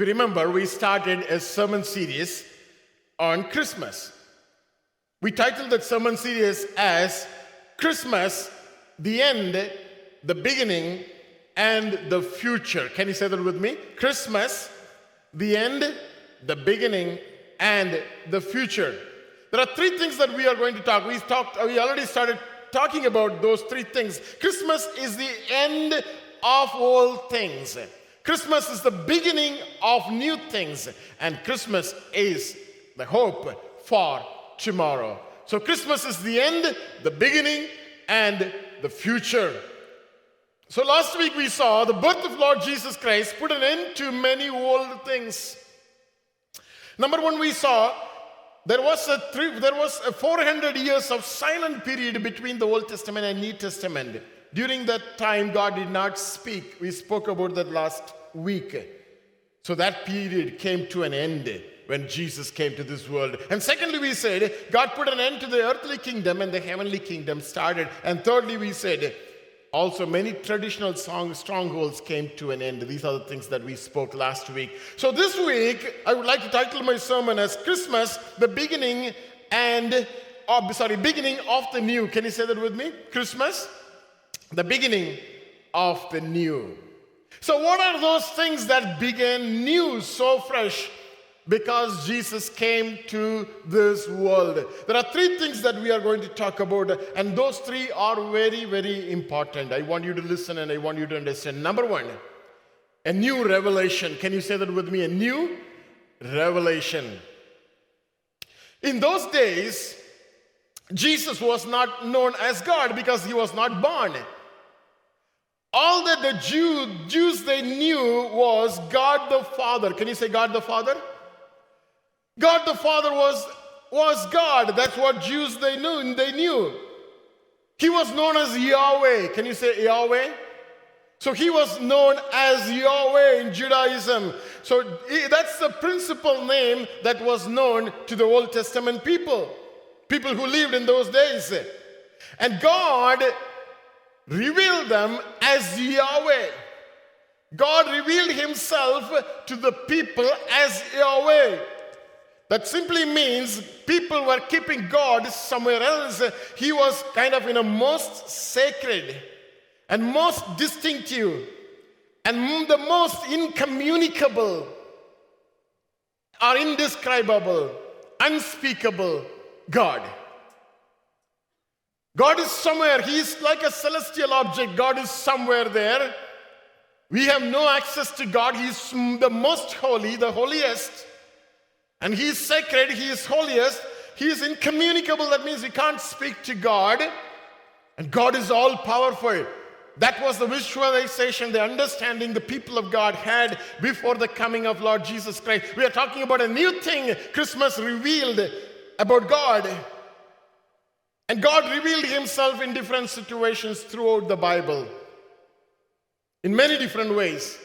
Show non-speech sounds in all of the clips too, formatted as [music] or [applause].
you remember, we started a sermon series on Christmas. We titled that sermon series as Christmas, the end, the beginning, and the future. Can you say that with me? Christmas, the end, the beginning, and the future. There are three things that we are going to talk. We talked. We already started talking about those three things. Christmas is the end of all things. Christmas is the beginning of new things, and Christmas is the hope for tomorrow. So, Christmas is the end, the beginning, and the future. So, last week we saw the birth of Lord Jesus Christ put an end to many old things. Number one, we saw there was a three, there was a 400 years of silent period between the Old Testament and New Testament. During that time, God did not speak. We spoke about that last week. So that period came to an end when Jesus came to this world. And secondly, we said God put an end to the earthly kingdom and the heavenly kingdom started. And thirdly, we said also many traditional song strongholds came to an end. These are the things that we spoke last week. So this week, I would like to title my sermon as Christmas, the beginning and oh, sorry, beginning of the new. Can you say that with me? Christmas, the beginning of the new. So, what are those things that began new, so fresh? Because Jesus came to this world. There are three things that we are going to talk about, and those three are very, very important. I want you to listen and I want you to understand. Number one, a new revelation. Can you say that with me? A new revelation. In those days, Jesus was not known as God because he was not born. All that the Jew, Jews they knew was God the Father. Can you say God the Father? God the Father was, was God. That's what Jews they knew. They knew. He was known as Yahweh. Can you say Yahweh? So he was known as Yahweh in Judaism. So that's the principal name that was known to the Old Testament people, people who lived in those days. And God revealed them as Yahweh. God revealed himself to the people as Yahweh. That simply means people were keeping God somewhere else. He was kind of in a most sacred and most distinctive and the most incommunicable or indescribable, unspeakable God. God is somewhere. He is like a celestial object. God is somewhere there. We have no access to God. He is the most holy, the holiest. And He is sacred. He is holiest. He is incommunicable. That means we can't speak to God. And God is all powerful. That was the visualization, the understanding the people of God had before the coming of Lord Jesus Christ. We are talking about a new thing Christmas revealed about God. And God revealed himself in different situations throughout the Bible in many different ways.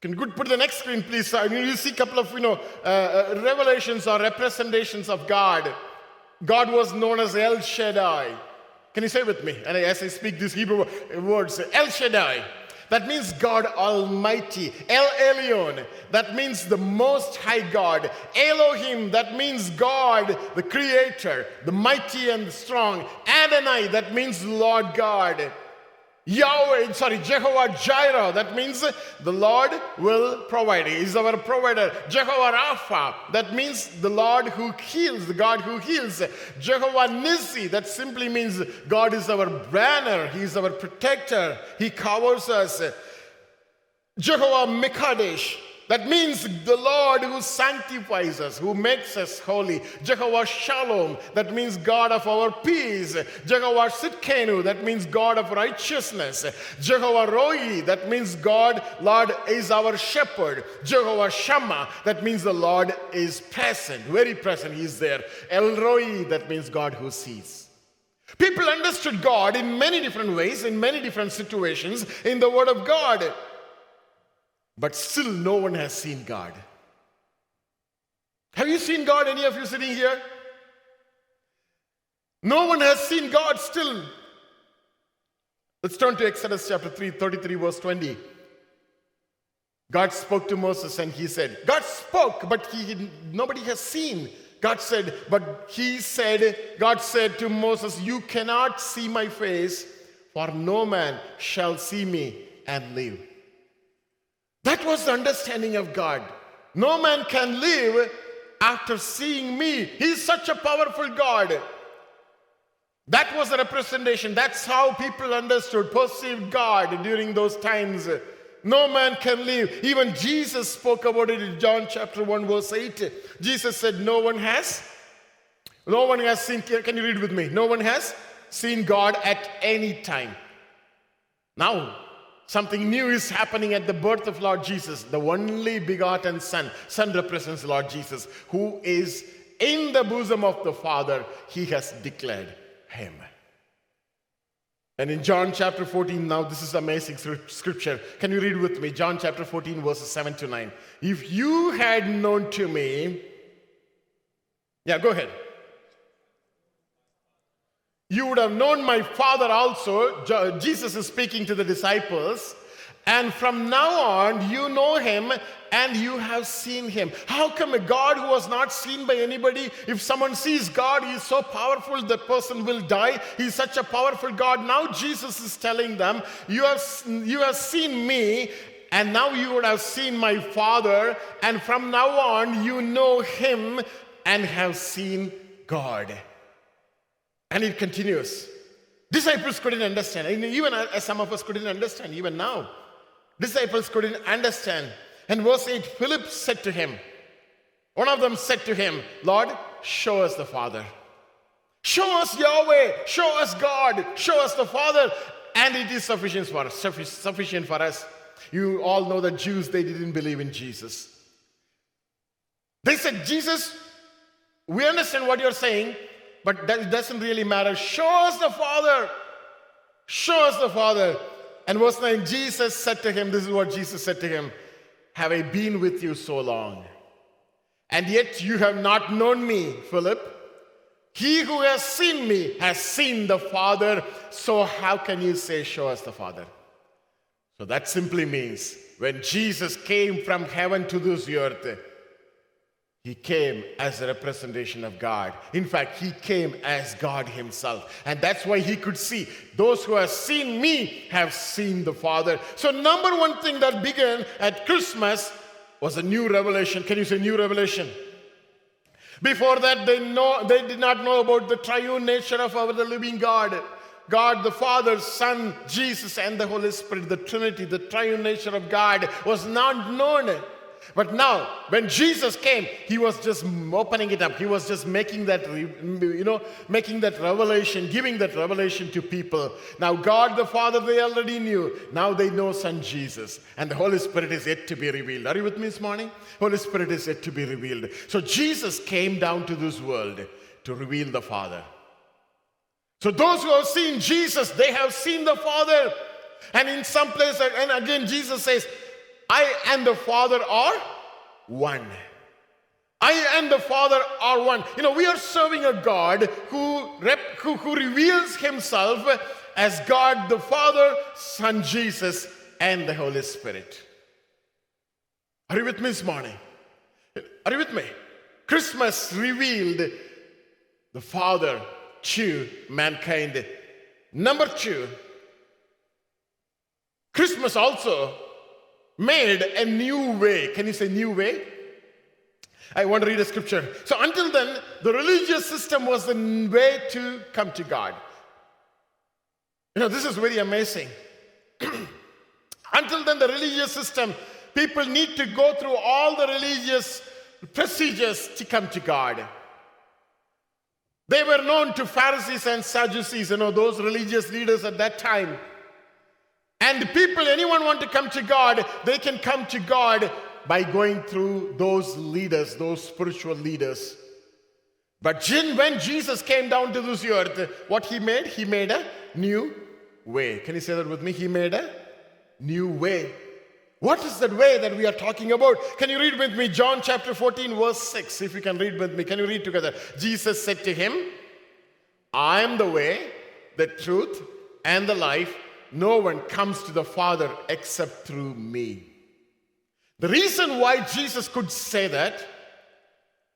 Can good put the next screen, please? I mean, you see a couple of you know uh, uh, revelations or representations of God. God was known as El Shaddai. Can you say with me? And as I speak these Hebrew words, El Shaddai. That means God Almighty. El Elyon, that means the Most High God. Elohim, that means God, the Creator, the mighty and the strong. Adonai, that means Lord God. Yahweh, sorry, Jehovah Jireh, that means the Lord will provide. He is our provider. Jehovah Rapha, that means the Lord who heals, the God who heals. Jehovah Nissi, that simply means God is our banner, He is our protector, He covers us. Jehovah Mekadesh, that means the Lord who sanctifies us, who makes us holy. Jehovah Shalom, that means God of our peace. Jehovah Tsidkenu, that means God of righteousness. Jehovah Roi, that means God, Lord is our shepherd. Jehovah Shammah, that means the Lord is present, very present, He is there. El Roi, that means God who sees. People understood God in many different ways, in many different situations in the Word of God. But still, no one has seen God. Have you seen God, any of you sitting here? No one has seen God still. Let's turn to Exodus chapter 3, 33, verse 20. God spoke to Moses and he said, God spoke, but he, nobody has seen. God said, but he said, God said to Moses, You cannot see my face, for no man shall see me and live. That was the understanding of God. No man can live after seeing me. He's such a powerful God. That was the representation. That's how people understood, perceived God during those times. No man can live. Even Jesus spoke about it in John chapter 1, verse 8. Jesus said, No one has. No one has seen. Can you read with me? No one has seen God at any time. Now, something new is happening at the birth of Lord Jesus, the only begotten Son. Son represents Lord Jesus, who is in the bosom of the Father. He has declared him. And in John chapter 14, now this is amazing scripture. Can you read with me? John chapter 14, verses 7 to 9. If you had known to me, yeah, go ahead. You would have known my Father also. Jesus is speaking to the disciples. And from now on, you know him and you have seen him. How come a God who was not seen by anybody, if someone sees God, he is so powerful, that person will die. He's such a powerful God. Now Jesus is telling them, You have, you have seen me, and now you would have seen my Father, and from now on, you know him and have seen God. And it continues. Disciples couldn't understand. Even as some of us couldn't understand, even now. Disciples couldn't understand. And verse 8 Philip said to him, one of them said to him, Lord, show us the Father. Show us Yahweh. Show us God. Show us the Father. And it is sufficient for us. Sufficient for us. You all know the Jews, they didn't believe in Jesus. They said, Jesus, we understand what you're saying, but that doesn't really matter. Show us the Father. Show us the Father. And verse 9, Jesus said to him, This is what Jesus said to him Have I been with you so long? And yet you have not known me, Philip. He who has seen me has seen the Father. So how can you say, Show us the Father? So that simply means when Jesus came from heaven to this earth, he came as a representation of God. In fact, he came as God himself. And that's why he could see those who have seen me have seen the Father. So, number one thing that began at Christmas was a new revelation. Can you say new revelation? Before that, they, know, they did not know about the triune nature of our the living God. God the Father, Son, Jesus, and the Holy Spirit, the Trinity, the triune nature of God was not known. But now, when Jesus came, he was just opening it up. He was just making that, you know, making that revelation, giving that revelation to people. Now, God the Father, they already knew. Now they know Son Jesus. And the Holy Spirit is yet to be revealed. Are you with me this morning? Holy Spirit is yet to be revealed. So Jesus came down to this world to reveal the Father. So those who have seen Jesus, they have seen the Father. And in some place, and again, Jesus says, I and the Father are one. I and the Father are one. You know, we are serving a God who, rep, who, who reveals himself as God the Father, Son Jesus, and the Holy Spirit. Are you with me this morning? Are you with me? Christmas revealed the Father to mankind. Number two, Christmas also made a new way. Can you say new way? I want to read a scripture. So until then, the religious system was the way to come to God. You know, this is very amazing. [clears throat] until then, the religious system, people need to go through all the religious procedures to come to God. They were known to Pharisees and Sadducees, you know, those religious leaders at that time. And people, anyone want to come to God, they can come to God by going through those leaders, those spiritual leaders. But when Jesus came down to this earth, what he made? He made a new way. Can you say that with me? He made a new way. What is that way that we are talking about? Can you read with me John chapter 14, verse 6? If you can read with me, can you read together? Jesus said to him, I am the way, the truth, and the life. No one comes to the Father except through me. The reason why Jesus could say that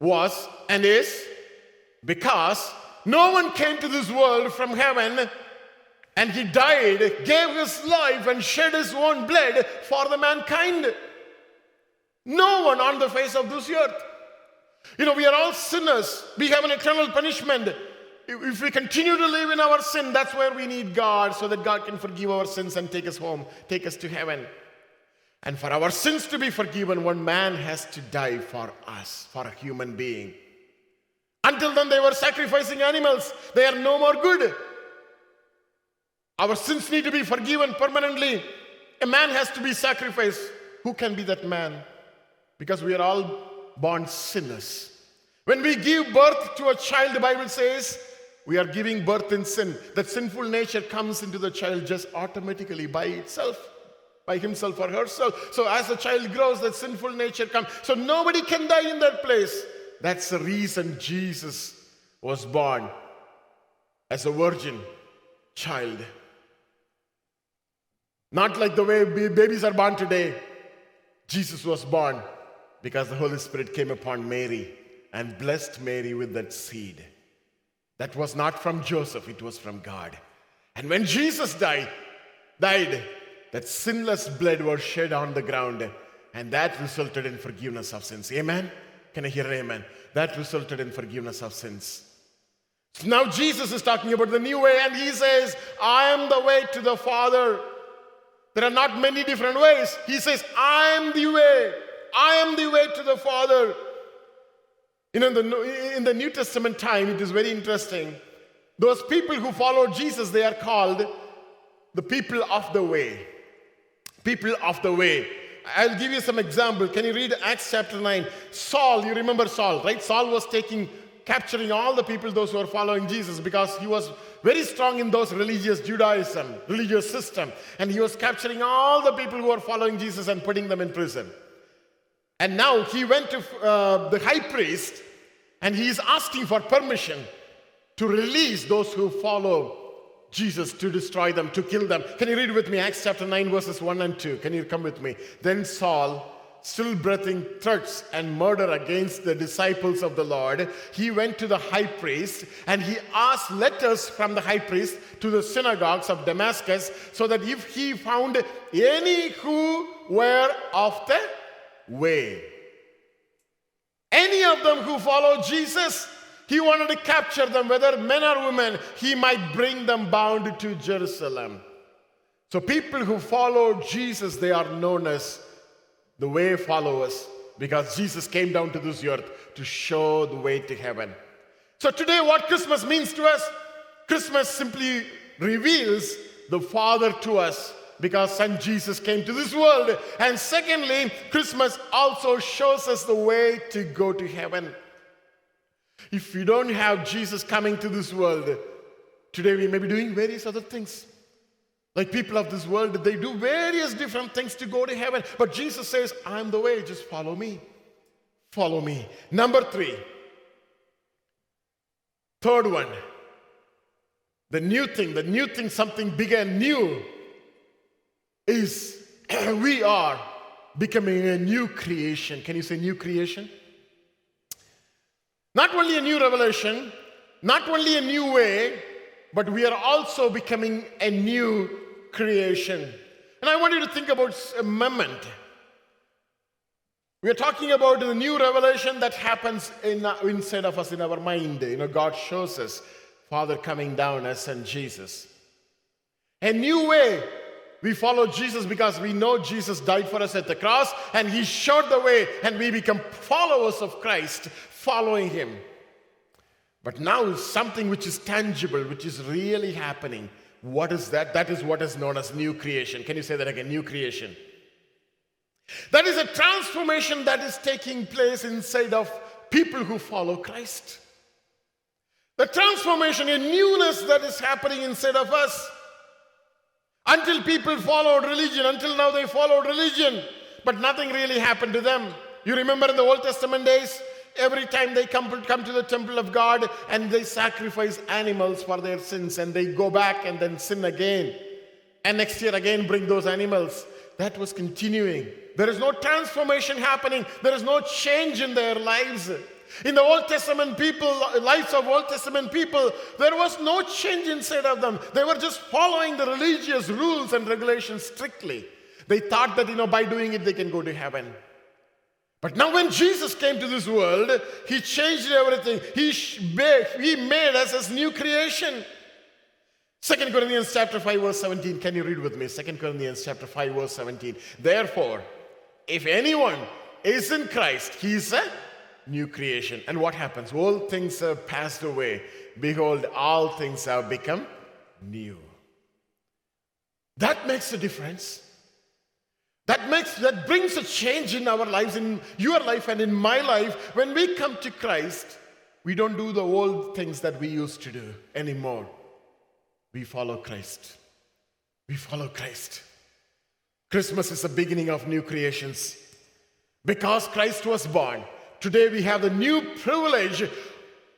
was and is because no one came to this world from heaven and he died, gave his life, and shed his own blood for the mankind. No one on the face of this earth. You know, we are all sinners. We have an eternal punishment. If we continue to live in our sin, that's where we need God so that God can forgive our sins and take us home, take us to heaven. And for our sins to be forgiven, one man has to die for us, for a human being. Until then, they were sacrificing animals. They are no more good. Our sins need to be forgiven permanently. A man has to be sacrificed. Who can be that man? Because we are all born sinners. When we give birth to a child, the Bible says, we are giving birth in sin. That sinful nature comes into the child just automatically by itself by himself or herself. So as the child grows, that sinful nature comes. So nobody can die in that place. That's the reason Jesus was born as a virgin child. Not like the way babies are born today. Jesus was born because the Holy Spirit came upon Mary and blessed Mary with that seed. That was not from Joseph, it was from God. And when Jesus died, died, that sinless blood was shed on the ground, and that resulted in forgiveness of sins. Amen? Can I hear amen? That resulted in forgiveness of sins. Now Jesus is talking about the new way, and he says, I am the way to the Father. There are not many different ways. He says, I am the way. I am the way to the Father. You know, in the, in the New Testament time, it is very interesting. Those people who follow Jesus, they are called the people of the way people of the way. I'll give you some example. Can you read Acts chapter 9? Saul, you remember Saul, right? Saul was taking, capturing all the people, those who are following Jesus, because he was very strong in those religious Judaism, religious system. And he was capturing all the people who are following Jesus and putting them in prison. And now he went to uh, the high priest and he is asking for permission to release those who follow Jesus to destroy them, to kill them. Can you read with me Acts chapter 9, verses 1 and 2? Can you come with me? Then Saul, still breathing threats and murder against the disciples of the Lord, he went to the high priest and he asked letters from the high priest to the synagogues of Damascus so that if he found any who were of the way, any of them who followed Jesus, he wanted to capture them, whether men or women, he might bring them bound to Jerusalem. So, people who follow Jesus, they are known as the way followers because Jesus came down to this earth to show the way to heaven. So, today, what Christmas means to us, Christmas simply reveals the Father to us because son Jesus came to this world. And secondly, Christmas also shows us the way to go to heaven. If we don't have Jesus coming to this world, today we may be doing various other things. Like people of this world, they do various different things to go to heaven. But Jesus says, I'm the way, just follow me. Follow me. Number three, third one, the new thing, the new thing, something big and new, is [clears throat] we are becoming a new creation. Can you say new creation? Not only a new revelation, not only a new way, but we are also becoming a new creation. And I want you to think about a moment. We are talking about the new revelation that happens in, uh, inside of us in our mind. You know, God shows us Father coming down as Son Jesus. A new way. We follow Jesus because we know Jesus died for us at the cross and He showed the way, and we become followers of Christ following him. But now something which is tangible, which is really happening. What is that? That is what is known as new creation. Can you say that again? New creation. That is a transformation that is taking place inside of people who follow Christ. The transformation, a newness that is happening inside of us. Until people followed religion, until now they followed religion, but nothing really happened to them. You remember in the Old Testament days, every time they come, come to the temple of God and they sacrifice animals for their sins and they go back and then sin again. And next year again bring those animals. that was continuing. There is no transformation happening, there is no change in their lives. In the Old Testament people, lives of Old Testament people, there was no change inside of them. They were just following the religious rules and regulations strictly. They thought that, you know, by doing it, they can go to heaven. But now, when Jesus came to this world, He changed everything. He he made us as new creation. Second Corinthians chapter 5, verse 17. Can you read with me? Second Corinthians chapter 5, verse 17. Therefore, if anyone is in Christ, he a new creation. And what happens? All things have passed away. Behold, all things have become new. That makes a difference. That makes that brings a change in our lives, in your life and in my life. When we come to Christ, we don't do the old things that we used to do anymore. We follow Christ. We follow Christ. Christmas is the beginning of new creations. Because Christ was born, today we have the new privilege,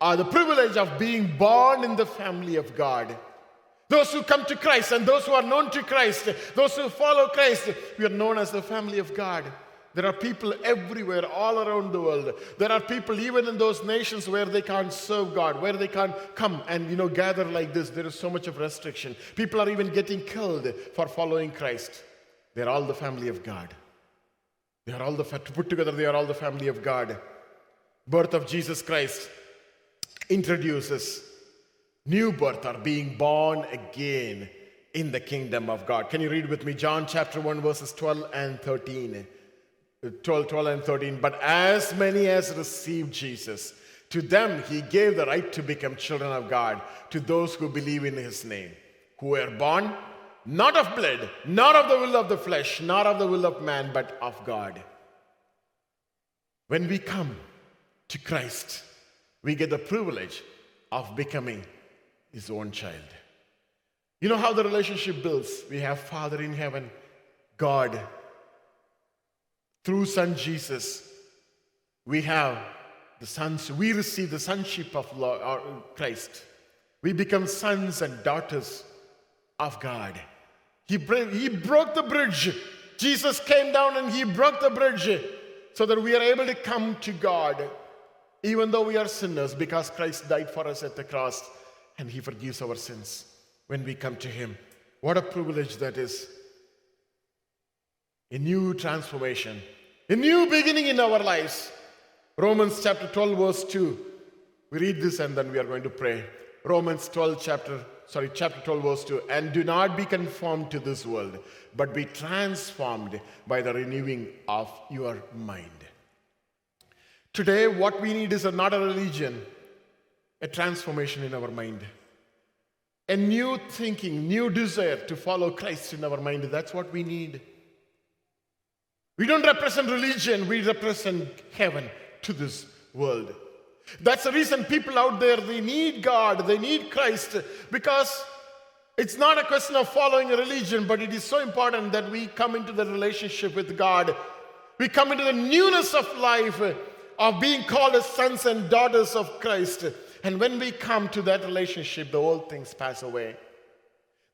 uh, the privilege of being born in the family of God. Those who come to Christ and those who are known to Christ, those who follow Christ, we are known as the family of God. There are people everywhere, all around the world. There are people even in those nations where they can't serve God, where they can't come and you know gather like this. There is so much of restriction. People are even getting killed for following Christ. They're all the family of God. They are all the to put together. They are all the family of God. Birth of Jesus Christ introduces new birth or being born again in the kingdom of God. Can you read with me John chapter 1 verses 12 and 13? Uh, 12, 12 and 13. But as many as received Jesus, to them he gave the right to become children of God, to those who believe in his name, who were born not of blood, not of the will of the flesh, not of the will of man, but of God. When we come to Christ, we get the privilege of becoming his own child. You know how the relationship builds? We have Father in heaven, God through Son Jesus, we have the sons, we receive the sonship of Lord, uh, Christ. We become sons and daughters of God. He, he broke the bridge. Jesus came down and he broke the bridge so that we are able to come to God, even though we are sinners, because Christ died for us at the cross and he forgives our sins when we come to him. What a privilege that is a new transformation, a new beginning in our lives. Romans chapter 12, verse 2. We read this and then we are going to pray. Romans 12, chapter, sorry, chapter 12, verse 2. And do not be conformed to this world, but be transformed by the renewing of your mind. Today, what we need is a, not a religion, a transformation in our mind. A new thinking, new desire to follow Christ in our mind. That's what we need. We don't represent religion, we represent heaven to this world. That's the reason people out there they need God, they need Christ because it's not a question of following a religion, but it is so important that we come into the relationship with God. We come into the newness of life uh, of being called as sons and daughters of Christ. And when we come to that relationship, the old things pass away.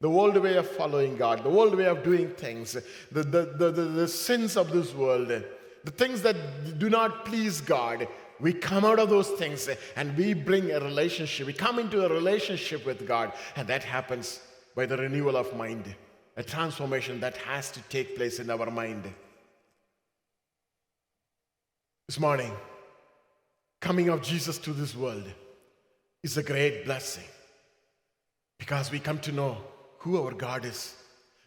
The old way of following God, the old way of doing things, the, the, the, the, the sins of this world, the things that do not please God, we come out of those things and we bring a relationship. We come into a relationship with God, and that happens by the renewal of mind, a transformation that has to take place in our mind. This morning, coming of Jesus to this world is a great blessing because we come to know who our God is.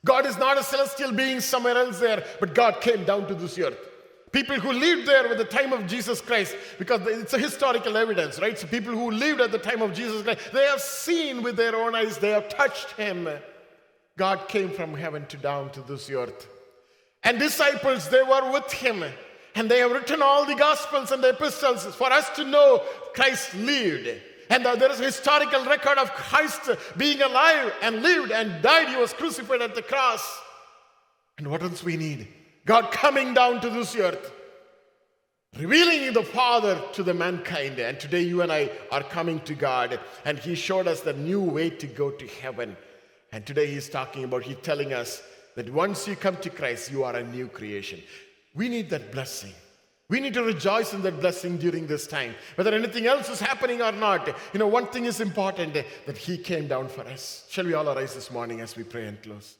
God is not a celestial being somewhere else there, but God came down to this earth. People who lived there at the time of Jesus Christ, because it's a historical evidence, right? So people who lived at the time of Jesus Christ, they have seen with their own eyes, they have touched him. God came from heaven to down to this earth. And disciples, they were with him. And they have written all the gospels and the epistles for us to know Christ lived. And there is a historical record of Christ being alive and lived and died. He was crucified at the cross. And what else we need? God coming down to this earth, revealing the Father to the mankind. And today you and I are coming to God, and He showed us the new way to go to heaven. And today He's talking about, He's telling us that once you come to Christ, you are a new creation. We need that blessing. We need to rejoice in that blessing during this time. Whether anything else is happening or not, you know, one thing is important that He came down for us. Shall we all arise this morning as we pray and close?